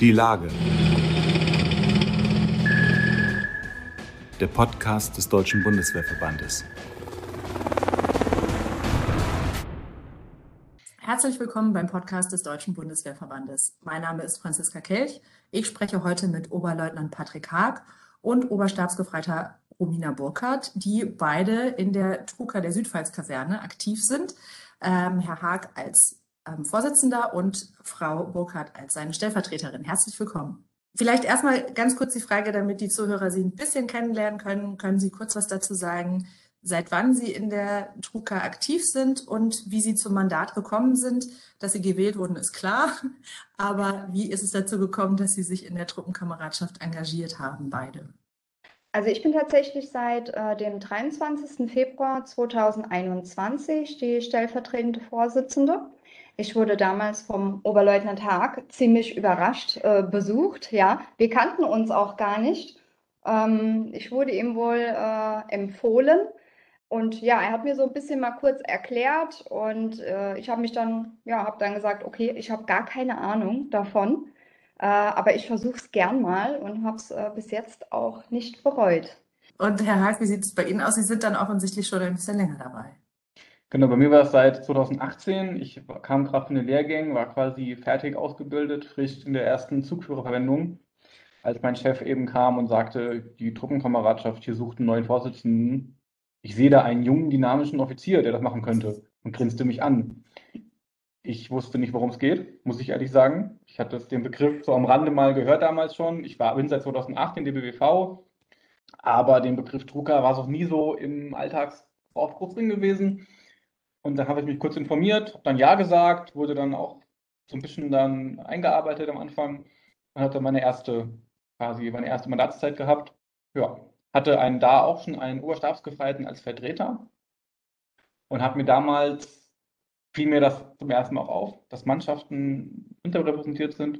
Die Lage. Der Podcast des Deutschen Bundeswehrverbandes. Herzlich willkommen beim Podcast des Deutschen Bundeswehrverbandes. Mein Name ist Franziska Kelch. Ich spreche heute mit Oberleutnant Patrick Haag und Oberstabsgefreiter Romina Burkhardt, die beide in der Truka der Südpfalz-Kaserne aktiv sind. Ähm, Herr Haag als ähm, Vorsitzender und Frau Burkhardt als seine Stellvertreterin. Herzlich willkommen. Vielleicht erstmal ganz kurz die Frage, damit die Zuhörer Sie ein bisschen kennenlernen können. Können Sie kurz was dazu sagen, seit wann Sie in der Truka aktiv sind und wie Sie zum Mandat gekommen sind? Dass Sie gewählt wurden, ist klar. Aber wie ist es dazu gekommen, dass Sie sich in der Truppenkameradschaft engagiert haben, beide? Also ich bin tatsächlich seit äh, dem 23. Februar 2021 die stellvertretende Vorsitzende. Ich wurde damals vom Oberleutnant Haag ziemlich überrascht äh, besucht. Ja, wir kannten uns auch gar nicht. Ähm, ich wurde ihm wohl äh, empfohlen. Und ja, er hat mir so ein bisschen mal kurz erklärt und äh, ich habe mich dann, ja, habe dann gesagt, okay, ich habe gar keine Ahnung davon, äh, aber ich versuche es gern mal und habe es äh, bis jetzt auch nicht bereut. Und Herr Haag, wie sieht es bei Ihnen aus? Sie sind dann offensichtlich schon ein bisschen länger dabei. Genau, bei mir war es seit 2018. Ich kam gerade von den Lehrgängen, war quasi fertig ausgebildet, frisch in der ersten Zugführerverwendung, als mein Chef eben kam und sagte, die Truppenkameradschaft hier sucht einen neuen Vorsitzenden. Ich sehe da einen jungen, dynamischen Offizier, der das machen könnte und grinste mich an. Ich wusste nicht, worum es geht, muss ich ehrlich sagen. Ich hatte den Begriff so am Rande mal gehört damals schon. Ich war, bin seit 2008 in DBWV, aber den Begriff Drucker war es auch nie so im Alltagsbrauch drin gewesen. Und dann habe ich mich kurz informiert, habe dann Ja gesagt, wurde dann auch so ein bisschen dann eingearbeitet am Anfang und hatte meine erste, quasi meine erste Mandatszeit gehabt. Ja, hatte einen da auch schon einen Oberstabsgefreiten als Vertreter und habe mir damals, fiel mir das zum ersten Mal auch auf, dass Mannschaften unterrepräsentiert sind.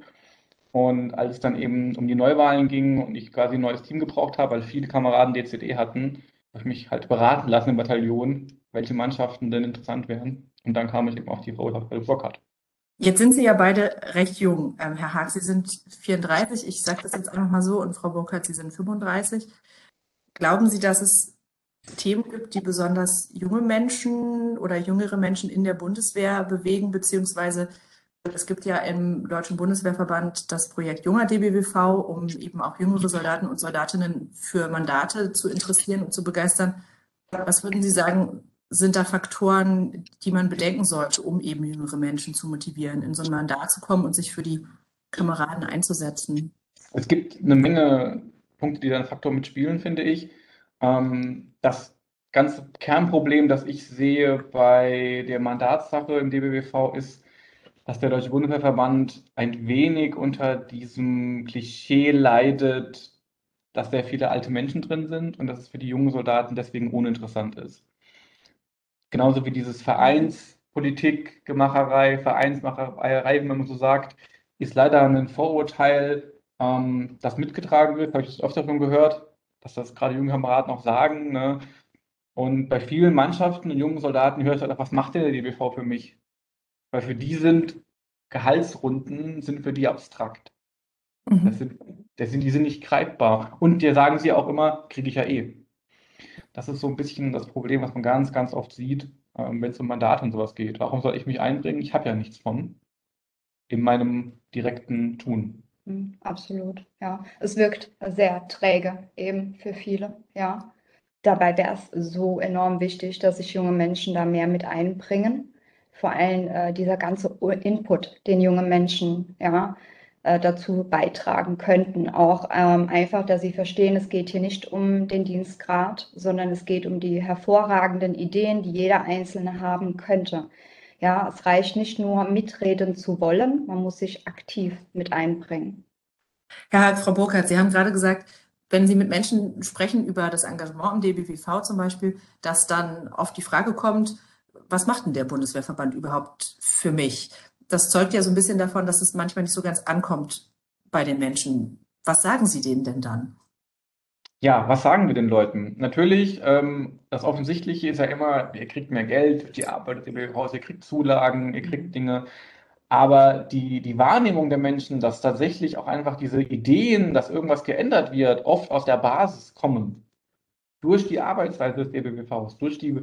Und als es dann eben um die Neuwahlen ging und ich quasi ein neues Team gebraucht habe, weil viele Kameraden DCD hatten, habe ich mich halt beraten lassen im Bataillon, welche Mannschaften denn interessant wären. Und dann kam ich eben auf die Frau Burkhardt. Jetzt sind Sie ja beide recht jung. Ähm, Herr Haag, Sie sind 34, ich sage das jetzt einfach mal so, und Frau Burkhardt, Sie sind 35. Glauben Sie, dass es Themen gibt, die besonders junge Menschen oder jüngere Menschen in der Bundeswehr bewegen, beziehungsweise es gibt ja im Deutschen Bundeswehrverband das Projekt Junger DBWV, um eben auch jüngere Soldaten und Soldatinnen für Mandate zu interessieren und zu begeistern. Was würden Sie sagen, sind da Faktoren, die man bedenken sollte, um eben jüngere Menschen zu motivieren, in so ein Mandat zu kommen und sich für die Kameraden einzusetzen? Es gibt eine Menge Punkte, die da einen Faktor mitspielen, finde ich. Ähm, das ganze Kernproblem, das ich sehe bei der Mandatssache im DBWV, ist, dass der Deutsche Bundeswehrverband ein wenig unter diesem Klischee leidet, dass sehr viele alte Menschen drin sind und dass es für die jungen Soldaten deswegen uninteressant ist. Genauso wie dieses Vereinspolitikgemacherei, Vereinsmacherei, wenn man so sagt, ist leider ein Vorurteil, ähm, das mitgetragen wird, habe ich das öfter schon gehört, dass das gerade junge Kameraden auch sagen. Ne? Und bei vielen Mannschaften und jungen Soldaten hört halt, was macht denn der DBV für mich? Weil für die sind Gehaltsrunden sind für die abstrakt. Mhm. Das sind, das sind, die sind nicht greifbar. Und dir sagen sie auch immer, kriege ich ja eh. Das ist so ein bisschen das Problem, was man ganz, ganz oft sieht, ähm, wenn es um Mandate und sowas geht. Warum soll ich mich einbringen? Ich habe ja nichts von in meinem direkten Tun. Mhm, absolut, ja. Es wirkt sehr träge eben für viele, ja. Dabei wäre es so enorm wichtig, dass sich junge Menschen da mehr mit einbringen. Vor allem äh, dieser ganze Input, den junge Menschen ja, äh, dazu beitragen könnten. Auch ähm, einfach, dass sie verstehen, es geht hier nicht um den Dienstgrad, sondern es geht um die hervorragenden Ideen, die jeder Einzelne haben könnte. Ja, es reicht nicht nur mitreden zu wollen, man muss sich aktiv mit einbringen. Ja, Frau Burkhardt, Sie haben gerade gesagt, wenn Sie mit Menschen sprechen über das Engagement im DBWV zum Beispiel, dass dann oft die Frage kommt, was macht denn der Bundeswehrverband überhaupt für mich? Das zeugt ja so ein bisschen davon, dass es manchmal nicht so ganz ankommt bei den Menschen. Was sagen Sie denen denn dann? Ja, was sagen wir den Leuten? Natürlich, ähm, das Offensichtliche ist ja immer, ihr kriegt mehr Geld, die arbeitet im Haus, ihr kriegt Zulagen, ihr kriegt Dinge. Aber die, die Wahrnehmung der Menschen, dass tatsächlich auch einfach diese Ideen, dass irgendwas geändert wird, oft aus der Basis kommen. Durch die Arbeitsweise des DBWVs, durch die,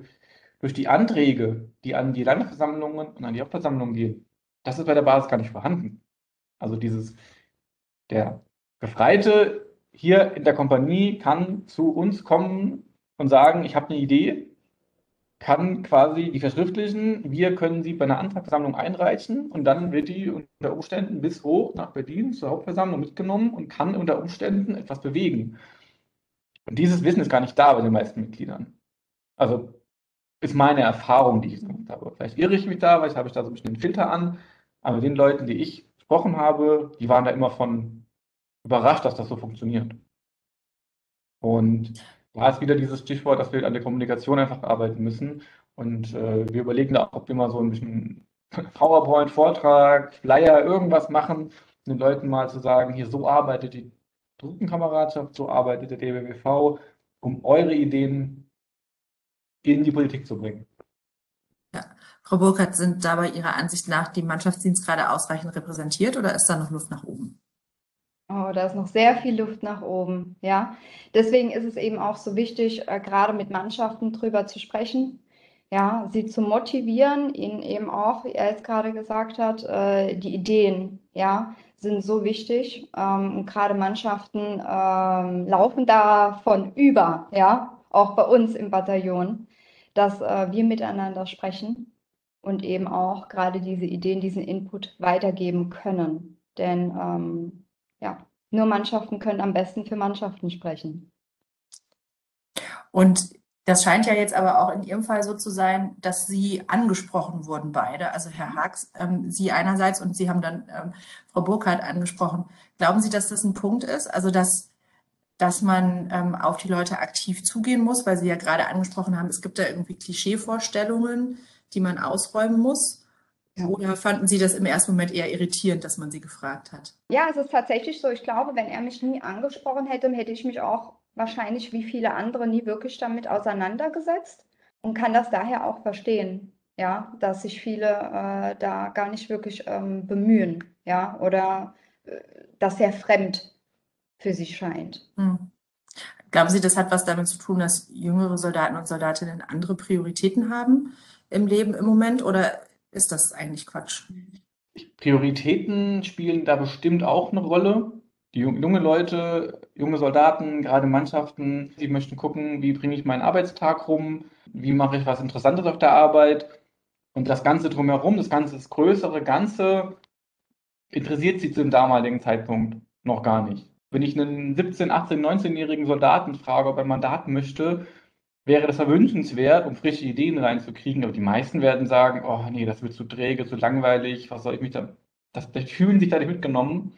durch die Anträge, die an die Landesversammlungen und an die Hauptversammlungen gehen. Das ist bei der Basis gar nicht vorhanden. Also dieses, der Befreite hier in der Kompanie kann zu uns kommen und sagen, ich habe eine Idee, kann quasi die verschriftlichen, wir können sie bei einer Antragsversammlung einreichen und dann wird die unter Umständen bis hoch nach Berlin zur Hauptversammlung mitgenommen und kann unter Umständen etwas bewegen. Und dieses Wissen ist gar nicht da bei den meisten Mitgliedern. Also ist meine Erfahrung, die ich gemacht habe. Vielleicht irre ich mich da, weil ich habe ich da so ein bisschen den Filter an, aber den Leuten, die ich gesprochen habe, die waren da immer von überrascht, dass das so funktioniert. Und da ist wieder dieses Stichwort, dass wir an der Kommunikation einfach arbeiten müssen. Und äh, wir überlegen da auch, ob wir mal so ein bisschen PowerPoint-Vortrag, Flyer, irgendwas machen, den Leuten mal zu sagen, hier so arbeitet die Druckenkameradschaft, so arbeitet der DBWV, um eure Ideen in die Politik zu bringen. Frau Burkhardt, sind dabei Ihrer Ansicht nach die Mannschaftsdienstgrade ausreichend repräsentiert oder ist da noch Luft nach oben? Oh, da ist noch sehr viel Luft nach oben, ja. Deswegen ist es eben auch so wichtig, äh, gerade mit Mannschaften drüber zu sprechen, ja, sie zu motivieren, ihnen eben auch, wie er jetzt gerade gesagt hat, äh, die Ideen, ja, sind so wichtig. Ähm, und gerade Mannschaften ähm, laufen davon über, ja, auch bei uns im Bataillon, dass äh, wir miteinander sprechen und eben auch gerade diese Ideen, diesen Input weitergeben können. Denn ähm, ja, nur Mannschaften können am besten für Mannschaften sprechen. Und das scheint ja jetzt aber auch in Ihrem Fall so zu sein, dass Sie angesprochen wurden, beide. Also Herr Haags, ähm, Sie einerseits und Sie haben dann ähm, Frau Burkhardt angesprochen. Glauben Sie, dass das ein Punkt ist? Also dass, dass man ähm, auf die Leute aktiv zugehen muss, weil Sie ja gerade angesprochen haben, es gibt da irgendwie Klischeevorstellungen, die man ausräumen muss. Ja. Oder fanden Sie das im ersten Moment eher irritierend, dass man Sie gefragt hat? Ja, es ist tatsächlich so. Ich glaube, wenn er mich nie angesprochen hätte, hätte ich mich auch wahrscheinlich wie viele andere nie wirklich damit auseinandergesetzt und kann das daher auch verstehen, ja, dass sich viele äh, da gar nicht wirklich ähm, bemühen, ja, oder äh, das sehr fremd für sie scheint. Hm. Glauben Sie, das hat was damit zu tun, dass jüngere Soldaten und Soldatinnen andere Prioritäten haben im Leben im Moment? Oder ist das eigentlich Quatsch. Prioritäten spielen da bestimmt auch eine Rolle. Die junge Leute, junge Soldaten, gerade Mannschaften, die möchten gucken, wie bringe ich meinen Arbeitstag rum, wie mache ich was Interessantes auf der Arbeit. Und das Ganze drumherum, das ganze das größere Ganze, interessiert sie zu dem damaligen Zeitpunkt noch gar nicht. Wenn ich einen 17, 18, 19-jährigen Soldaten frage, ob er Mandat möchte, wäre das wünschenswert, um frische Ideen reinzukriegen. Aber die meisten werden sagen, oh nee, das wird zu träge, zu langweilig, was soll ich mich da, das, das fühlen sich da nicht mitgenommen.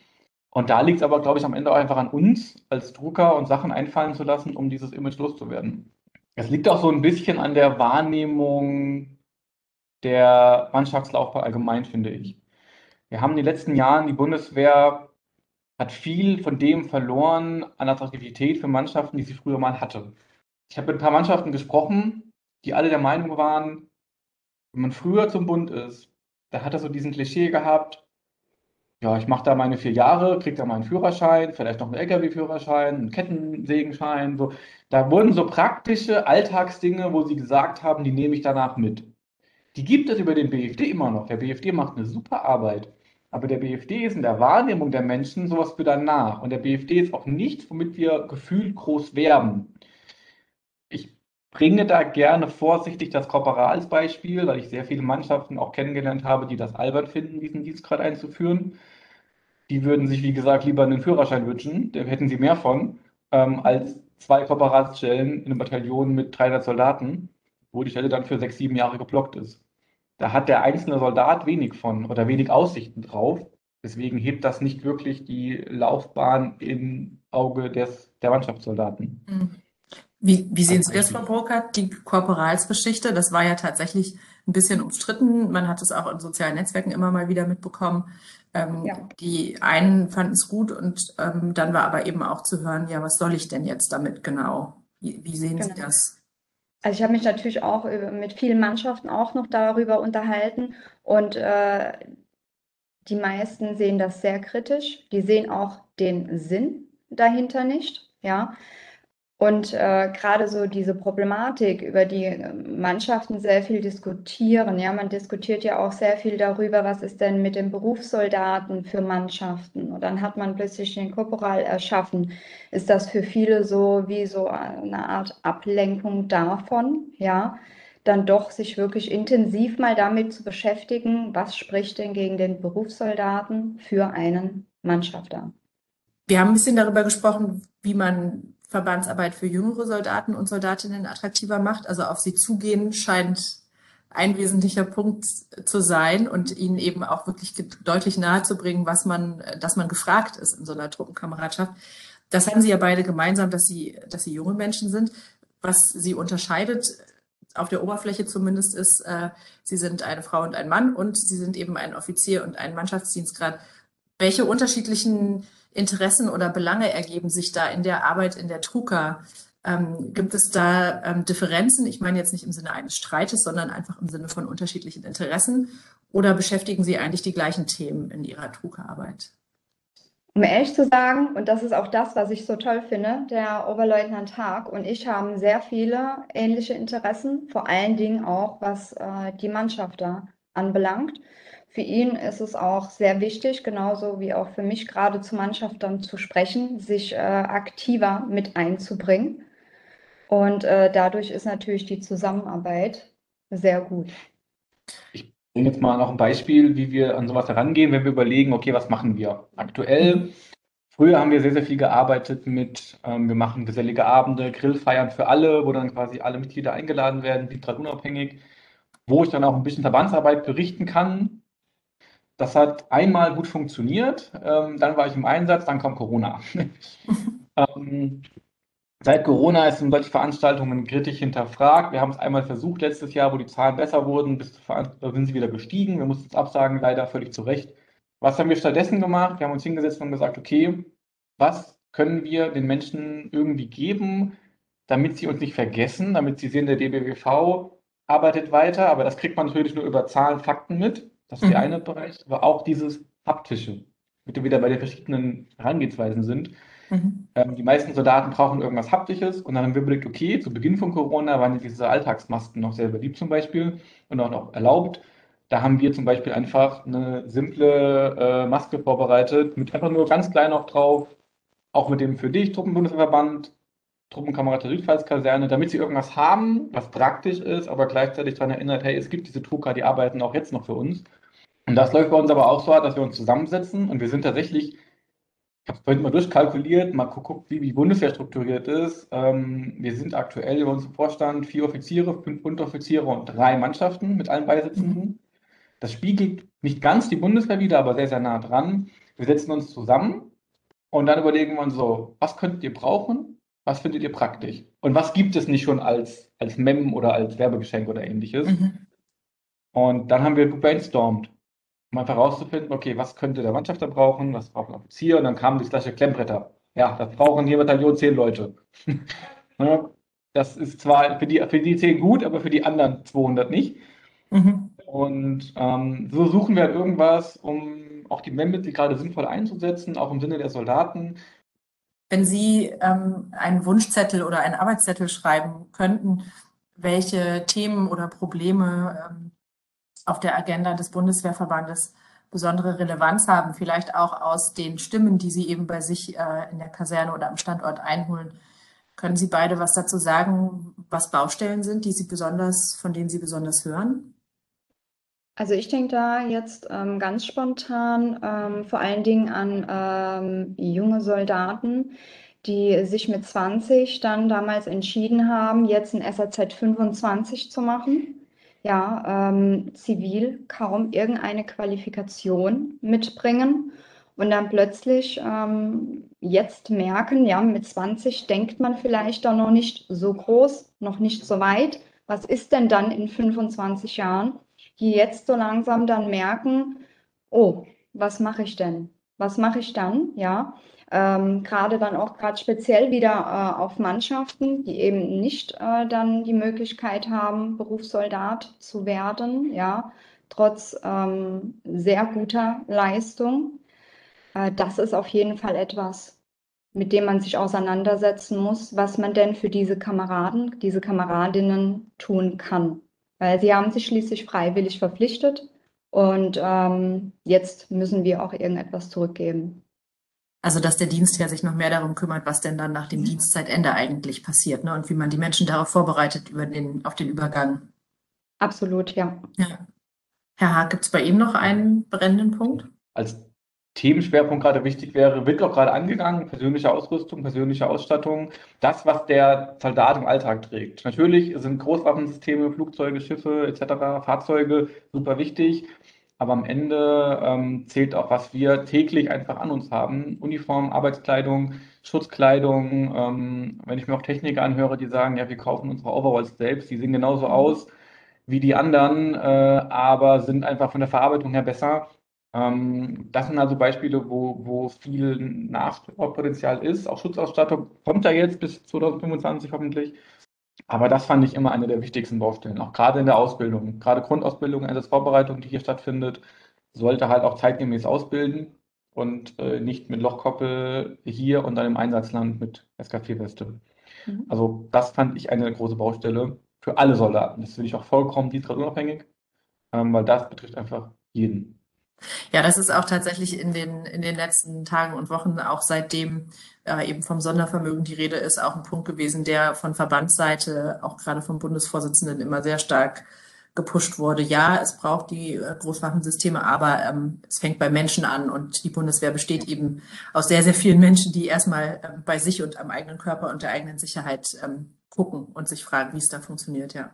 Und da liegt es aber, glaube ich, am Ende auch einfach an uns als Drucker und Sachen einfallen zu lassen, um dieses Image loszuwerden. Es liegt auch so ein bisschen an der Wahrnehmung der Mannschaftslaufbahn allgemein, finde ich. Wir haben in den letzten Jahren, die Bundeswehr hat viel von dem verloren an Attraktivität für Mannschaften, die sie früher mal hatte. Ich habe mit ein paar Mannschaften gesprochen, die alle der Meinung waren, wenn man früher zum Bund ist, da hat er so diesen Klischee gehabt, ja, ich mache da meine vier Jahre, kriege da meinen Führerschein, vielleicht noch einen Lkw-Führerschein, einen Kettensägenschein. So. Da wurden so praktische Alltagsdinge, wo sie gesagt haben, die nehme ich danach mit. Die gibt es über den BFD immer noch. Der BFD macht eine super Arbeit. Aber der BFD ist in der Wahrnehmung der Menschen sowas für danach. Und der BFD ist auch nichts, womit wir gefühlt groß werben bringe da gerne vorsichtig das Korporal als Beispiel, weil ich sehr viele Mannschaften auch kennengelernt habe, die das albern finden, diesen Dienstgrad einzuführen. Die würden sich, wie gesagt, lieber einen Führerschein wünschen, da hätten sie mehr von, ähm, als zwei Korporatsstellen in einem Bataillon mit 300 Soldaten, wo die Stelle dann für sechs, sieben Jahre geblockt ist. Da hat der einzelne Soldat wenig von oder wenig Aussichten drauf. Deswegen hebt das nicht wirklich die Laufbahn im Auge des, der Mannschaftssoldaten. Mhm. Wie, wie sehen Sie das, Frau Burkhardt, die Korporalsgeschichte? Das war ja tatsächlich ein bisschen umstritten. Man hat es auch in sozialen Netzwerken immer mal wieder mitbekommen. Ähm, ja. Die einen fanden es gut und ähm, dann war aber eben auch zu hören, ja, was soll ich denn jetzt damit genau? Wie, wie sehen genau. Sie das? Also ich habe mich natürlich auch mit vielen Mannschaften auch noch darüber unterhalten und äh, Die meisten sehen das sehr kritisch. Die sehen auch den Sinn dahinter nicht, ja. Und äh, gerade so diese Problematik, über die äh, Mannschaften sehr viel diskutieren. Ja, man diskutiert ja auch sehr viel darüber, was ist denn mit den Berufssoldaten für Mannschaften? Und dann hat man plötzlich den Korporal erschaffen. Ist das für viele so wie so eine Art Ablenkung davon? Ja, dann doch sich wirklich intensiv mal damit zu beschäftigen, was spricht denn gegen den Berufssoldaten für einen Mannschafter? Wir haben ein bisschen darüber gesprochen, wie man Verbandsarbeit für jüngere Soldaten und Soldatinnen attraktiver macht. Also auf sie zugehen scheint ein wesentlicher Punkt zu sein und ihnen eben auch wirklich deutlich nahezubringen, was man, dass man gefragt ist in so einer Truppenkameradschaft. Das haben sie ja beide gemeinsam, dass sie, dass sie junge Menschen sind. Was sie unterscheidet, auf der Oberfläche zumindest, ist, äh, sie sind eine Frau und ein Mann und sie sind eben ein Offizier und ein Mannschaftsdienstgrad. Welche unterschiedlichen Interessen oder Belange ergeben sich da in der Arbeit in der Truka? Ähm, gibt es da ähm, Differenzen? Ich meine jetzt nicht im Sinne eines Streites, sondern einfach im Sinne von unterschiedlichen Interessen. Oder beschäftigen Sie eigentlich die gleichen Themen in Ihrer Truka-Arbeit? Um ehrlich zu sagen, und das ist auch das, was ich so toll finde, der Oberleutnant Haag und ich haben sehr viele ähnliche Interessen, vor allen Dingen auch was äh, die Mannschaft da anbelangt. Für ihn ist es auch sehr wichtig, genauso wie auch für mich gerade zur Mannschaft dann zu sprechen, sich äh, aktiver mit einzubringen. Und äh, dadurch ist natürlich die Zusammenarbeit sehr gut. Ich bringe jetzt mal noch ein Beispiel, wie wir an sowas herangehen, wenn wir überlegen, okay, was machen wir aktuell? Früher haben wir sehr, sehr viel gearbeitet mit, ähm, wir machen gesellige Abende, Grillfeiern für alle, wo dann quasi alle Mitglieder eingeladen werden, unabhängig, wo ich dann auch ein bisschen Verbandsarbeit berichten kann, das hat einmal gut funktioniert, ähm, dann war ich im Einsatz, dann kam Corona. ähm, seit Corona sind solche Veranstaltungen kritisch hinterfragt. Wir haben es einmal versucht letztes Jahr, wo die Zahlen besser wurden, bis sind sie wieder gestiegen. Wir mussten es absagen, leider völlig zu Recht. Was haben wir stattdessen gemacht? Wir haben uns hingesetzt und gesagt, okay, was können wir den Menschen irgendwie geben, damit sie uns nicht vergessen, damit sie sehen, der DBWV arbeitet weiter, aber das kriegt man natürlich nur über Zahlen, Fakten mit. Das ist mhm. der eine Bereich, aber auch dieses haptische, mit dem wir wieder bei den verschiedenen Herangehensweisen sind. Mhm. Ähm, die meisten Soldaten brauchen irgendwas Haptisches und dann haben wir überlegt, okay, zu Beginn von Corona waren diese Alltagsmasken noch sehr beliebt zum Beispiel und auch noch erlaubt. Da haben wir zum Beispiel einfach eine simple äh, Maske vorbereitet, mit einfach nur ganz klein noch drauf, auch mit dem für dich Truppenbundesverband, Truppenkamerad der Südpfalzkaserne, damit sie irgendwas haben, was praktisch ist, aber gleichzeitig daran erinnert, hey, es gibt diese Trucker, die arbeiten auch jetzt noch für uns. Und das läuft bei uns aber auch so, dass wir uns zusammensetzen und wir sind tatsächlich, ich habe es vorhin mal durchkalkuliert, mal geguckt, wie die Bundeswehr strukturiert ist. Ähm, wir sind aktuell über unserem Vorstand vier Offiziere, fünf Unteroffiziere und drei Mannschaften mit allen Beisitzenden. Mhm. Das spiegelt nicht ganz die Bundeswehr wieder, aber sehr, sehr nah dran. Wir setzen uns zusammen und dann überlegen wir uns so, was könntet ihr brauchen? Was findet ihr praktisch? Und was gibt es nicht schon als, als Mem oder als Werbegeschenk oder ähnliches? Mhm. Und dann haben wir gebrainstormt um einfach herauszufinden, okay, was könnte der Mannschafter brauchen, was braucht ein Offizier und dann kamen die gleiche Klemmbretter. Ja, das brauchen hier Bataillon zehn Leute. das ist zwar für die, für die zehn gut, aber für die anderen 200 nicht. Mhm. Und ähm, so suchen wir halt irgendwas, um auch die Memmittel gerade sinnvoll einzusetzen, auch im Sinne der Soldaten. Wenn Sie ähm, einen Wunschzettel oder einen Arbeitszettel schreiben könnten, welche Themen oder Probleme ähm, auf der Agenda des Bundeswehrverbandes besondere Relevanz haben, vielleicht auch aus den Stimmen, die Sie eben bei sich äh, in der Kaserne oder am Standort einholen. Können Sie beide was dazu sagen, was Baustellen sind, die Sie besonders, von denen Sie besonders hören? Also ich denke da jetzt ähm, ganz spontan ähm, vor allen Dingen an ähm, junge Soldaten, die sich mit 20 dann damals entschieden haben, jetzt ein SAZ 25 zu machen ja, ähm, zivil kaum irgendeine Qualifikation mitbringen und dann plötzlich ähm, jetzt merken, ja, mit 20 denkt man vielleicht doch noch nicht so groß, noch nicht so weit. Was ist denn dann in 25 Jahren, die jetzt so langsam dann merken, oh, was mache ich denn? Was mache ich dann? Ja, ähm, gerade dann auch gerade speziell wieder äh, auf Mannschaften, die eben nicht äh, dann die Möglichkeit haben, Berufssoldat zu werden, ja, trotz ähm, sehr guter Leistung. Äh, das ist auf jeden Fall etwas, mit dem man sich auseinandersetzen muss, was man denn für diese Kameraden, diese Kameradinnen tun kann. Weil sie haben sich schließlich freiwillig verpflichtet und ähm, jetzt müssen wir auch irgendetwas zurückgeben. Also, dass der Dienstherr sich noch mehr darum kümmert, was denn dann nach dem Dienstzeitende eigentlich passiert ne? und wie man die Menschen darauf vorbereitet über den, auf den Übergang. Absolut, ja. ja. Herr Haag, gibt es bei Ihnen noch einen brennenden Punkt? Als Themenschwerpunkt gerade wichtig wäre, wird auch gerade angegangen, persönliche Ausrüstung, persönliche Ausstattung, das, was der Soldat im Alltag trägt. Natürlich sind Großwaffensysteme, Flugzeuge, Schiffe etc., Fahrzeuge super wichtig, aber am Ende ähm, zählt auch, was wir täglich einfach an uns haben. Uniform, Arbeitskleidung, Schutzkleidung. Ähm, wenn ich mir auch Techniker anhöre, die sagen, ja, wir kaufen unsere Overalls selbst, die sehen genauso aus wie die anderen, äh, aber sind einfach von der Verarbeitung her besser. Ähm, das sind also Beispiele, wo, wo viel Nachbaupotenzial ist. Auch Schutzausstattung kommt da jetzt bis 2025 hoffentlich. Aber das fand ich immer eine der wichtigsten Baustellen, auch gerade in der Ausbildung. Gerade Grundausbildung, Einsatzvorbereitung, die hier stattfindet, sollte halt auch zeitgemäß ausbilden und äh, nicht mit Lochkoppel hier und dann im Einsatzland mit SK4-Weste. Mhm. Also das fand ich eine große Baustelle für alle Soldaten. Das finde ich auch vollkommen dienstgradunabhängig, ähm, weil das betrifft einfach jeden. Ja, das ist auch tatsächlich in den, in den letzten Tagen und Wochen, auch seitdem äh, eben vom Sondervermögen die Rede ist, auch ein Punkt gewesen, der von Verbandsseite, auch gerade vom Bundesvorsitzenden, immer sehr stark gepusht wurde. Ja, es braucht die äh, Großwaffensysteme, aber ähm, es fängt bei Menschen an und die Bundeswehr besteht eben aus sehr, sehr vielen Menschen, die erstmal ähm, bei sich und am eigenen Körper und der eigenen Sicherheit ähm, gucken und sich fragen, wie es da funktioniert, ja.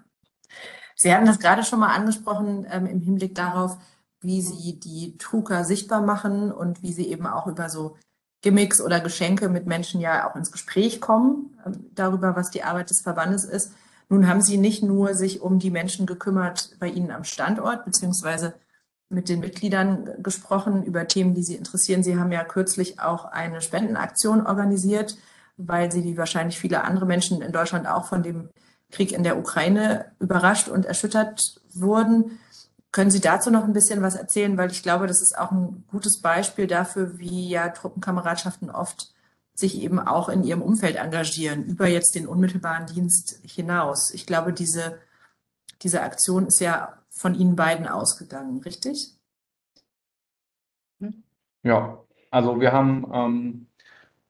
Sie hatten das gerade schon mal angesprochen ähm, im Hinblick darauf, wie sie die Truker sichtbar machen und wie sie eben auch über so Gimmicks oder Geschenke mit Menschen ja auch ins Gespräch kommen ähm, darüber, was die Arbeit des Verbandes ist. Nun haben sie nicht nur sich um die Menschen gekümmert bei ihnen am Standort, beziehungsweise mit den Mitgliedern gesprochen über Themen, die sie interessieren. Sie haben ja kürzlich auch eine Spendenaktion organisiert, weil sie wie wahrscheinlich viele andere Menschen in Deutschland auch von dem Krieg in der Ukraine überrascht und erschüttert wurden. Können Sie dazu noch ein bisschen was erzählen? Weil ich glaube, das ist auch ein gutes Beispiel dafür, wie ja Truppenkameradschaften oft sich eben auch in ihrem Umfeld engagieren, über jetzt den unmittelbaren Dienst hinaus. Ich glaube, diese, diese Aktion ist ja von Ihnen beiden ausgegangen, richtig? Ja, also wir haben ähm,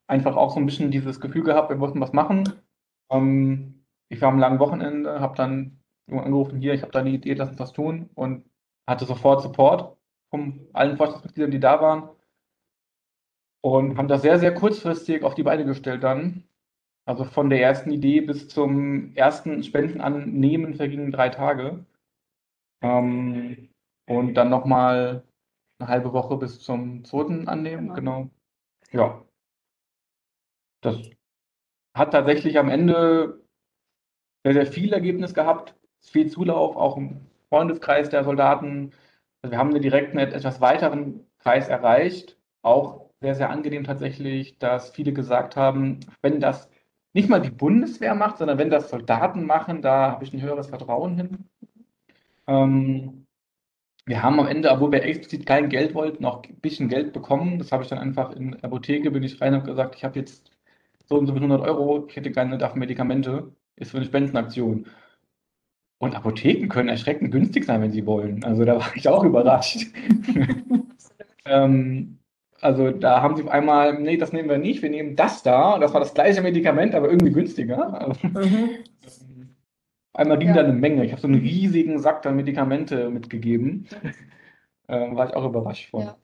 einfach auch so ein bisschen dieses Gefühl gehabt, wir wollten was machen. Ähm, ich war am langen Wochenende, habe dann angerufen, hier, ich habe da eine Idee, lass uns was tun. Und hatte sofort Support von allen Vorstandsmitgliedern, die da waren. Und haben das sehr, sehr kurzfristig auf die Beine gestellt dann. Also von der ersten Idee bis zum ersten Spendenannehmen vergingen drei Tage. Ähm, und dann nochmal eine halbe Woche bis zum zweiten Annehmen, genau. genau. Ja. Das hat tatsächlich am Ende sehr, sehr viel Ergebnis gehabt. Viel Zulauf, auch im Freundeskreis der Soldaten. Also wir haben einen direkten, etwas weiteren Kreis erreicht. Auch sehr, sehr angenehm tatsächlich, dass viele gesagt haben, wenn das nicht mal die Bundeswehr macht, sondern wenn das Soldaten machen, da habe ich ein höheres Vertrauen hin. Ähm, wir haben am Ende, obwohl wir explizit kein Geld wollten, auch ein bisschen Geld bekommen. Das habe ich dann einfach in der Apotheke, bin ich rein und gesagt, ich habe jetzt so und so 100 Euro, ich hätte gerne dafür Medikamente, ist für eine Spendenaktion. Und Apotheken können erschreckend günstig sein, wenn sie wollen. Also da war ich auch überrascht. ähm, also da haben sie auf einmal, nee, das nehmen wir nicht, wir nehmen das da. Das war das gleiche Medikament, aber irgendwie günstiger. Mhm. Einmal ging ja. da eine Menge. Ich habe so einen riesigen Sack an Medikamente mitgegeben. äh, war ich auch überrascht von. Ja.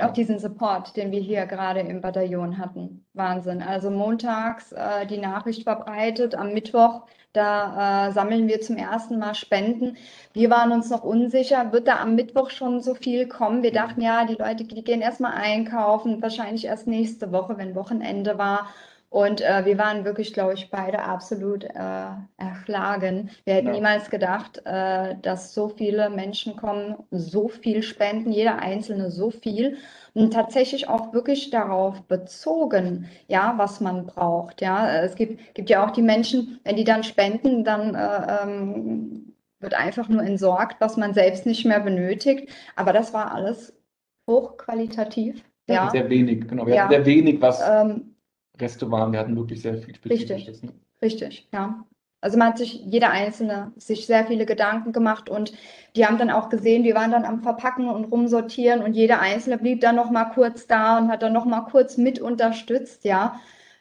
Auch diesen Support, den wir hier gerade im Bataillon hatten. Wahnsinn. Also montags äh, die Nachricht verbreitet, am Mittwoch da äh, sammeln wir zum ersten Mal Spenden. Wir waren uns noch unsicher, wird da am Mittwoch schon so viel kommen? Wir dachten, ja, die Leute, die gehen erstmal einkaufen, wahrscheinlich erst nächste Woche, wenn Wochenende war. Und äh, wir waren wirklich, glaube ich, beide absolut äh, erschlagen. Wir hätten ja. niemals gedacht, äh, dass so viele Menschen kommen, so viel spenden, jeder Einzelne so viel. Und tatsächlich auch wirklich darauf bezogen, ja, was man braucht. Ja, es gibt, gibt ja auch die Menschen, wenn die dann spenden, dann äh, ähm, wird einfach nur entsorgt, was man selbst nicht mehr benötigt. Aber das war alles hochqualitativ. Ja, Sehr wenig, genau. Wir Ja. hatten sehr wenig, was ähm, Reste waren. Wir hatten wirklich sehr viel Spezifisches. ne? Richtig, ja. Also man hat sich, jeder Einzelne, sich sehr viele Gedanken gemacht und die haben dann auch gesehen, wir waren dann am Verpacken und rumsortieren und jeder Einzelne blieb dann noch mal kurz da und hat dann noch mal kurz mit unterstützt, ja.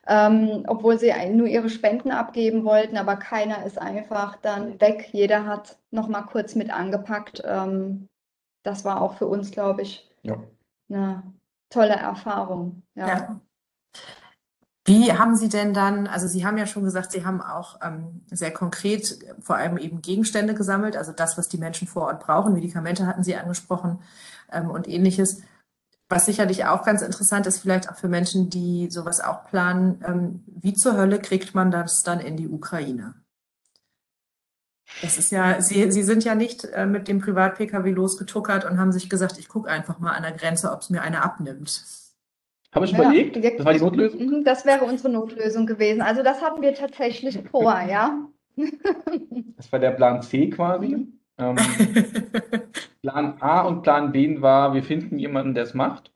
Ähm, obwohl sie nur ihre Spenden abgeben wollten, aber keiner ist einfach dann weg. Jeder hat noch mal kurz mit angepackt. Ähm, das war auch für uns, glaube ich, Ja. eine tolle Erfahrung, ja. Ja. Wie haben Sie denn dann, also Sie haben ja schon gesagt, Sie haben auch ähm, sehr konkret vor allem eben Gegenstände gesammelt, also das, was die Menschen vor Ort brauchen. Medikamente hatten Sie angesprochen ähm, und ähnliches. Was sicherlich auch ganz interessant ist, vielleicht auch für Menschen, die sowas auch planen, ähm, wie zur Hölle kriegt man das dann in die Ukraine? Das ist ja, Sie, Sie sind ja nicht äh, mit dem Privat-Pkw losgetuckert und haben sich gesagt, ich gucke einfach mal an der Grenze, ob es mir einer abnimmt. Habe ich Ja, überlegt? wir- Das war die Notlösung? Mhm, Das wäre unsere Notlösung gewesen. Also das hatten wir tatsächlich vor, ja. Das war der Plan C quasi. Mhm. Ähm, Plan A und Plan B war, wir finden jemanden, der es macht.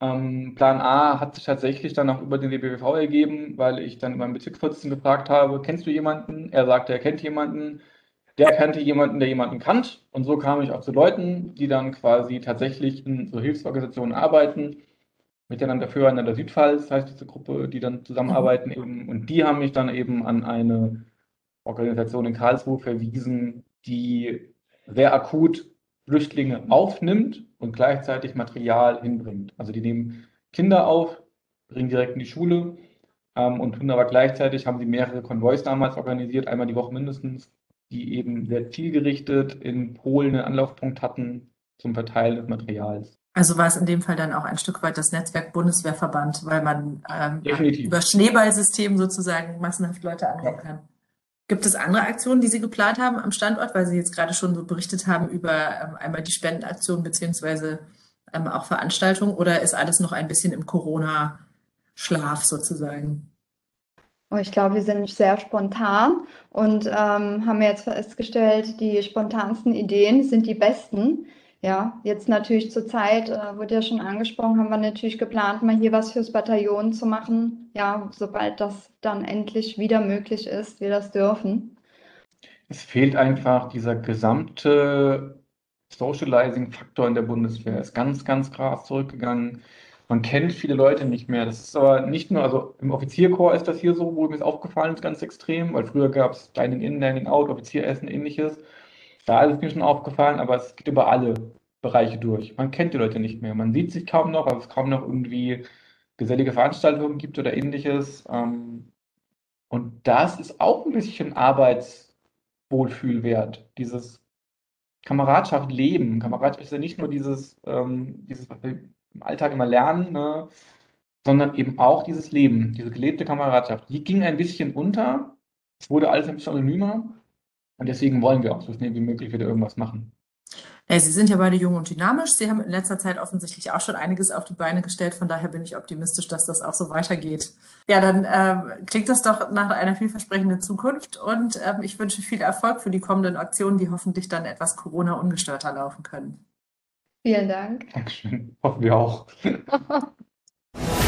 Ähm, Plan A hat sich tatsächlich dann auch über den DBWV ergeben, weil ich dann meinen Bezirksvorsitzenden gefragt habe, kennst du jemanden? Er sagte, er kennt jemanden. Der kannte jemanden, der jemanden kannt. Und so kam ich auch zu Leuten, die dann quasi tatsächlich in so Hilfsorganisationen arbeiten. Miteinander füreinander Südpfalz heißt diese Gruppe, die dann zusammenarbeiten eben. Und die haben mich dann eben an eine Organisation in Karlsruhe verwiesen, die sehr akut Flüchtlinge aufnimmt und gleichzeitig Material hinbringt. Also die nehmen Kinder auf, bringen direkt in die Schule ähm, und tun aber gleichzeitig, haben sie mehrere Konvois damals organisiert, einmal die Woche mindestens, die eben sehr zielgerichtet in Polen einen Anlaufpunkt hatten zum Verteilen des Materials. Also war es in dem Fall dann auch ein Stück weit das Netzwerk Bundeswehrverband, weil man ähm, über Schneeballsystem sozusagen massenhaft Leute annehmen kann. Gibt es andere Aktionen, die Sie geplant haben am Standort, weil Sie jetzt gerade schon so berichtet haben über ähm, einmal die Spendenaktion beziehungsweise ähm, auch Veranstaltungen oder ist alles noch ein bisschen im Corona-Schlaf sozusagen? Oh, ich glaube, wir sind sehr spontan und ähm, haben jetzt festgestellt, die spontansten Ideen sind die besten. Ja, jetzt natürlich zur Zeit, äh, wurde ja schon angesprochen, haben wir natürlich geplant, mal hier was fürs Bataillon zu machen. Ja, sobald das dann endlich wieder möglich ist, wir das dürfen. Es fehlt einfach dieser gesamte Socializing-Faktor in der Bundeswehr. Ist ganz, ganz krass zurückgegangen. Man kennt viele Leute nicht mehr. Das ist aber nicht nur, also im Offizierkorps ist das hier so, wo mir es aufgefallen ist, ganz extrem, weil früher gab es Dining In, Dining Out, Offizieressen, ähnliches. Da ist es mir schon aufgefallen, aber es geht über alle Bereiche durch. Man kennt die Leute nicht mehr. Man sieht sich kaum noch, weil es kaum noch irgendwie gesellige Veranstaltungen gibt oder ähnliches. Ähm, Und das ist auch ein bisschen Arbeitswohlfühlwert, dieses Kameradschaft leben. Kameradschaft ist ja nicht nur dieses, ähm, dieses was wir im Alltag immer lernen, ne, sondern eben auch dieses Leben, diese gelebte Kameradschaft. Die ging ein bisschen unter. Es wurde alles ein bisschen anonymer. Und deswegen wollen wir auch so schnell wie möglich wieder irgendwas machen. Sie sind ja beide jung und dynamisch. Sie haben in letzter Zeit offensichtlich auch schon einiges auf die Beine gestellt. Von daher bin ich optimistisch, dass das auch so weitergeht. Ja, dann ähm, klingt das doch nach einer vielversprechenden Zukunft und ähm, ich wünsche viel Erfolg für die kommenden Aktionen, die hoffentlich dann etwas Corona-ungestörter laufen können. Vielen Dank. Dankeschön. Hoffen wir auch.